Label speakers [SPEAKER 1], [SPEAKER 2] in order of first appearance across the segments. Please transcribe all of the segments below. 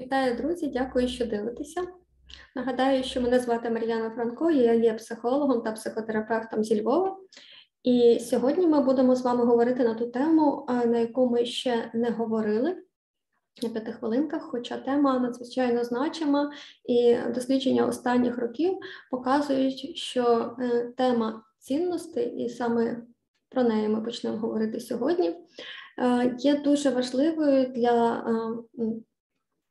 [SPEAKER 1] Вітаю, друзі! Дякую, що дивитеся. Нагадаю, що мене звати Мар'яна Франко, я є психологом та психотерапевтом зі Львова. І сьогодні ми будемо з вами говорити на ту тему, на яку ми ще не говорили на п'яти хвилинках, хоча тема надзвичайно значима, і дослідження останніх років показують, що е, тема цінностей, і саме про неї ми почнемо говорити сьогодні, е, є дуже важливою для е,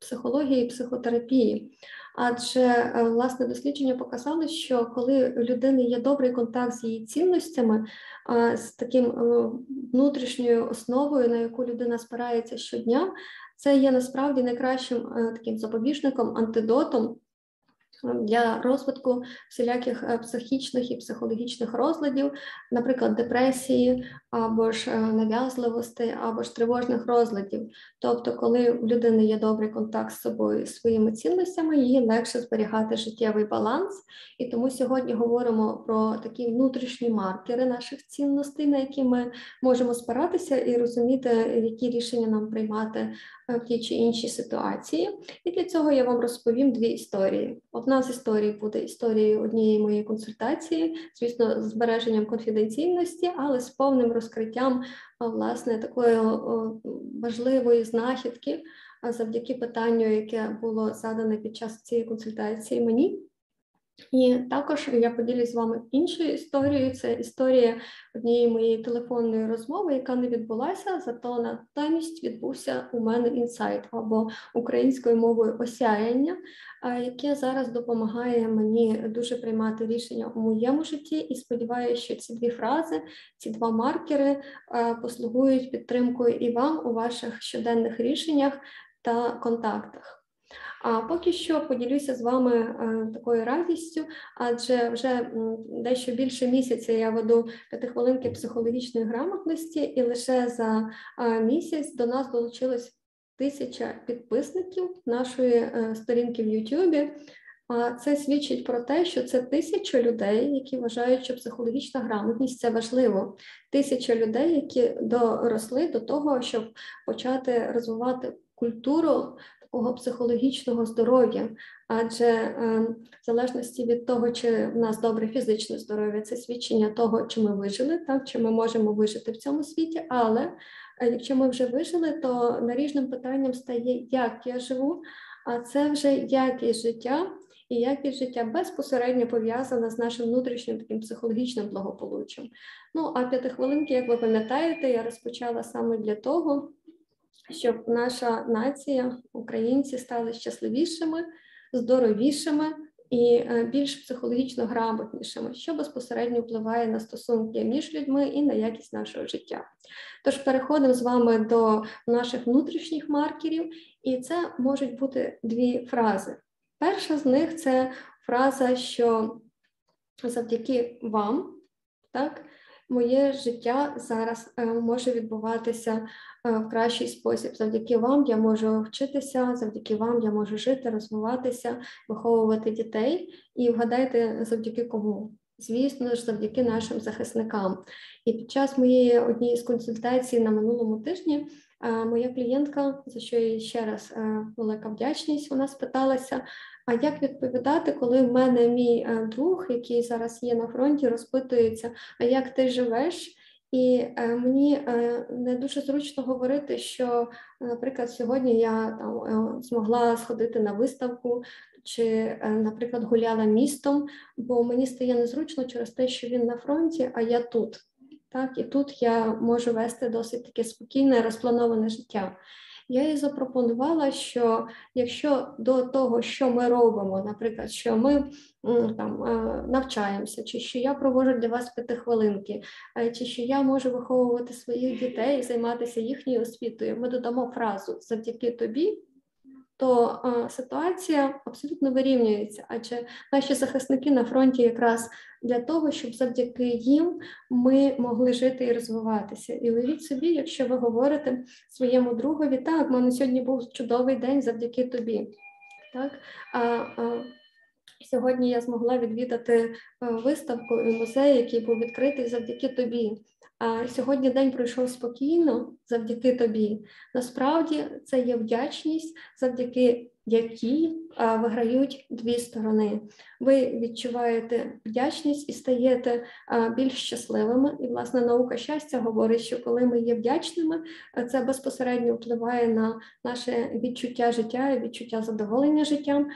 [SPEAKER 1] психології і психотерапії. Адже е, власне дослідження показали, що коли у людини є добрий контакт з її цінностями, з таким е, внутрішньою основою, на яку людина спирається щодня, це є насправді найкращим е, таким запобіжником, антидотом для розвитку всіляких е, психічних і психологічних розладів, наприклад, депресії або ж е, нав'язливості, або ж тривожних розладів. Тобто, коли в людини є добрий контакт з собою і своїми цінностями, їй легше зберігати життєвий баланс. І тому сьогодні говоримо про такі внутрішні маркери наших цінностей, на які ми можемо спиратися і розуміти, які рішення нам приймати е, в тій чи іншій ситуації. І для цього я вам розповім дві історії. З історій буде історією однієї моєї консультації, звісно, з збереженням конфіденційності, але з повним розкриттям власне такої важливої знахідки завдяки питанню, яке було задане під час цієї консультації мені. І також я поділюсь з вами іншою історією. Це історія однієї моєї телефонної розмови, яка не відбулася, зато натомість відбувся у мене інсайт або українською мовою осяяння, яке зараз допомагає мені дуже приймати рішення у моєму житті. І сподіваюся, що ці дві фрази, ці два маркери послугують підтримкою і вам у ваших щоденних рішеннях та контактах. А поки що поділюся з вами е, такою радістю, адже вже дещо більше місяця я веду п'ятихвилинки психологічної грамотності, і лише за місяць до нас долучилось тисяча підписників нашої е, сторінки в Ютубі. А це свідчить про те, що це тисяча людей, які вважають, що психологічна грамотність це важливо. Тисяча людей, які доросли до того, щоб почати розвивати культуру такого психологічного здоров'я, адже е, в залежності від того, чи в нас добре фізичне здоров'я, це свідчення того, чи ми вижили, так чи ми можемо вижити в цьому світі. Але е, якщо ми вже вижили, то наріжним питанням стає, як я живу, а це вже якість життя. І якість життя безпосередньо пов'язана з нашим внутрішнім таким психологічним благополуччям. Ну а п'ятихвилинки, як ви пам'ятаєте, я розпочала саме для того, щоб наша нація, українці, стали щасливішими, здоровішими і е, більш психологічно грамотнішими, що безпосередньо впливає на стосунки між людьми і на якість нашого життя. Тож переходимо з вами до наших внутрішніх маркерів, і це можуть бути дві фрази. Перша з них це фраза, що завдяки вам, так, моє життя зараз е, може відбуватися е, в кращий спосіб. Завдяки вам я можу вчитися, завдяки вам я можу жити, розвиватися, виховувати дітей. І вгадайте, завдяки кому? Звісно ж, завдяки нашим захисникам. І під час моєї однієї з консультацій на минулому тижні моя клієнтка, за що їй ще раз велика вдячність, вона спиталася, а як відповідати, коли в мене мій е, друг, який зараз є на фронті, розпитується, а як ти живеш? І е, мені е, не дуже зручно говорити, що, наприклад, сьогодні я там е, змогла сходити на виставку чи, е, наприклад, гуляла містом, бо мені стає незручно через те, що він на фронті, а я тут. Так, І тут я можу вести досить таке спокійне, розплановане життя. Я їй запропонувала, що якщо до того, що ми робимо, наприклад, що ми там е, навчаємося, чи що я проводжу для вас п'ятихвилинки, е, чи що я можу виховувати своїх дітей, і займатися їхньою освітою, ми додамо фразу завдяки тобі то е, ситуація абсолютно вирівнюється, адже наші захисники на фронті якраз для того, щоб завдяки їм ми могли жити і розвиватися. І уявіть собі, якщо ви говорите своєму другові, так, в мене сьогодні був чудовий день завдяки тобі. Так? А, а, Сьогодні я змогла відвідати виставку і музей, який був відкритий завдяки тобі. Сьогодні день пройшов спокійно завдяки тобі. Насправді це є вдячність, завдяки якій виграють дві сторони. Ви відчуваєте вдячність і стаєте більш щасливими. І, власне, наука щастя говорить, що коли ми є вдячними, це безпосередньо впливає на наше відчуття життя і відчуття задоволення життям.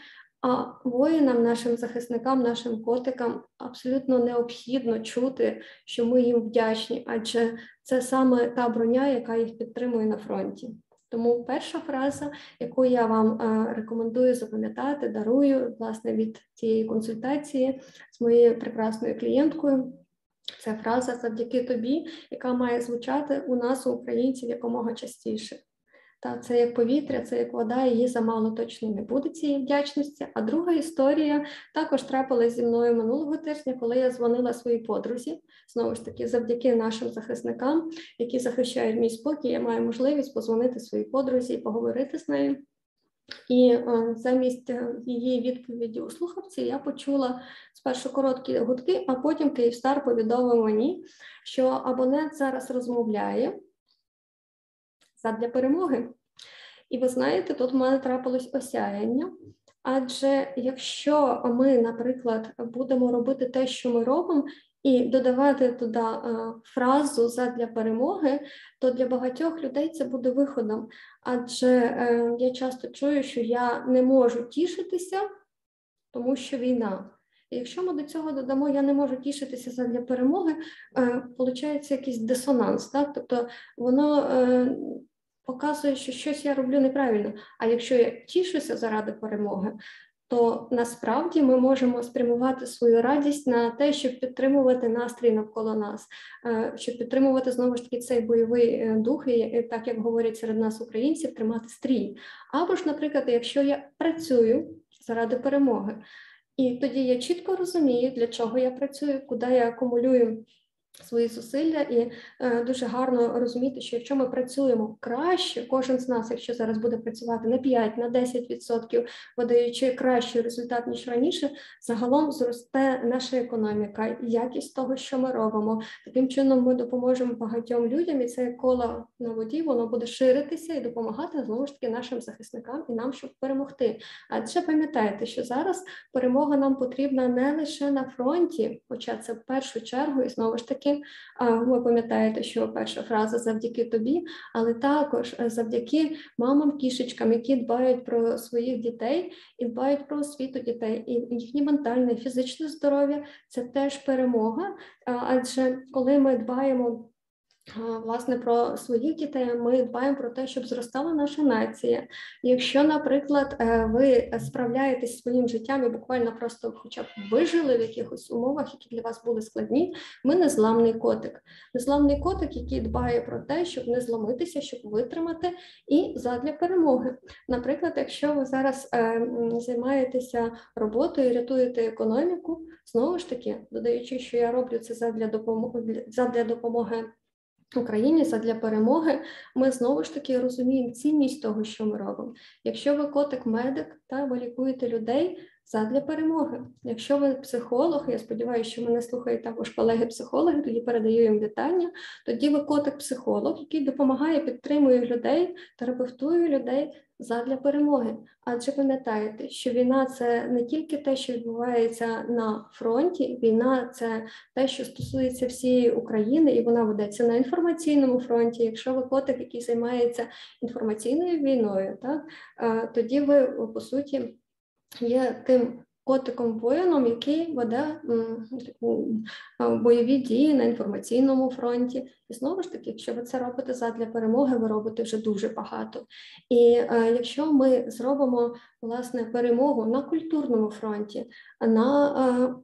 [SPEAKER 1] А воїнам, нашим захисникам, нашим котикам абсолютно необхідно чути, що ми їм вдячні, адже це саме та броня, яка їх підтримує на фронті. Тому перша фраза, яку я вам е, рекомендую запам'ятати, дарую власне від цієї консультації з моєю прекрасною клієнткою. Це фраза завдяки тобі, яка має звучати у нас, у українців, якомога частіше. Та це як повітря, це як вода, її замало точно не буде цієї вдячності. А друга історія також трапилась зі мною минулого тижня, коли я дзвонила своїй подрузі. Знову ж таки, завдяки нашим захисникам, які захищають мій спокій, я маю можливість позвонити своїй подрузі і поговорити з нею. І е, замість е, її відповіді у слухавці я почула спершу короткі гудки, а потім Київстар повідомив мені, що абонент зараз розмовляє задля перемоги. І ви знаєте, тут в мене трапилось осяяння. Адже якщо ми, наприклад, будемо робити те, що ми робимо, і додавати туди е, фразу задля перемоги, то для багатьох людей це буде виходом. Адже е, я часто чую, що я не можу тішитися, тому що війна. І якщо ми до цього додамо, я не можу тішитися задля перемоги, виходить е, якийсь дисонанс. Так? Тобто воно показує, що щось я роблю неправильно. А якщо я тішуся заради перемоги, то насправді ми можемо спрямувати свою радість на те, щоб підтримувати настрій навколо нас, е, щоб підтримувати знову ж таки цей бойовий е, дух, і так як говорять серед нас українців, тримати стрій. Або ж, наприклад, якщо я працюю заради перемоги, і тоді я чітко розумію, для чого я працюю, куди я акумулюю свої зусилля, і е, дуже гарно розуміти, що якщо ми працюємо краще, кожен з нас, якщо зараз буде працювати на 5, на 10%, видаючи кращий результат ніж раніше, загалом зросте наша економіка, якість того, що ми робимо. Таким чином ми допоможемо багатьом людям, і це коло на воді воно буде ширитися і допомагати знову ж таки нашим захисникам і нам, щоб перемогти. Адже пам'ятайте, що зараз перемога нам потрібна не лише на фронті, хоча це в першу чергу і знову ж таки таки, ви пам'ятаєте, що перша фраза завдяки тобі, але також е, завдяки мамам-кішечкам, які дбають про своїх дітей і дбають про освіту дітей, і їхнє ментальне, і фізичне здоров'я це теж перемога. Адже коли ми дбаємо Власне, про своїх дітей ми дбаємо про те, щоб зростала наша нація. Якщо, наприклад, е, ви справляєтесь своїм життям і буквально просто, хоча б вижили в якихось умовах, які для вас були складні, ми незламний котик. Незламний котик, який дбає про те, щоб не зламитися, щоб витримати, і задля перемоги. Наприклад, якщо ви зараз е, займаєтеся роботою, рятуєте економіку, знову ж таки, додаючи, що я роблю це задля допомоги задля допомоги. Україні задля перемоги ми знову ж таки розуміємо цінність того, що ми робимо. Якщо ви котик-медик, та ви лікуєте людей задля перемоги. Якщо ви психолог, я сподіваюся, що мене слухають також колеги-психологи, тоді передаю їм вітання. Тоді ви котик-психолог, який допомагає, підтримує людей, терапевтує людей задля перемоги. Адже пам'ятаєте, що війна це не тільки те, що відбувається на фронті, війна це те, що стосується всієї України, і вона ведеться на інформаційному фронті. Якщо ви котик, який займається інформаційною війною, так тоді ви по суті є тим котиком воїном, який веде бойові дії на інформаційному фронті. І знову ж таки, якщо ви це робите задля перемоги, ви робите вже дуже багато. І е, якщо ми зробимо власне перемогу на культурному фронті, на е,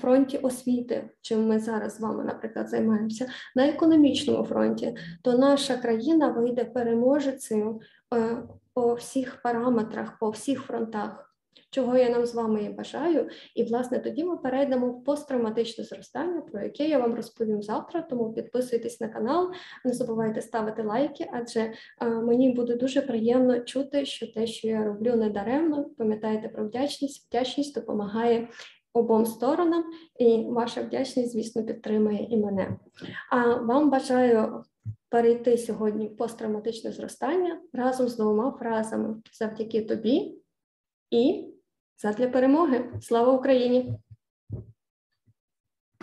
[SPEAKER 1] Фронті освіти, чим ми зараз з вами, наприклад, займаємося на економічному фронті, то наша країна вийде переможецею е, по всіх параметрах, по всіх фронтах чого я нам з вами і бажаю. І, власне, тоді ми перейдемо в посттравматичне зростання, про яке я вам розповім завтра. Тому підписуйтесь на канал, не забувайте ставити лайки, адже мені буде дуже приємно чути, що те, що я роблю, не даремно. Пам'ятайте про вдячність. Вдячність допомагає обом сторонам, і ваша вдячність, звісно, підтримує і мене. А вам бажаю перейти сьогодні в посттравматичне зростання разом з двома фразами завдяки тобі і задля перемоги. Слава Україні!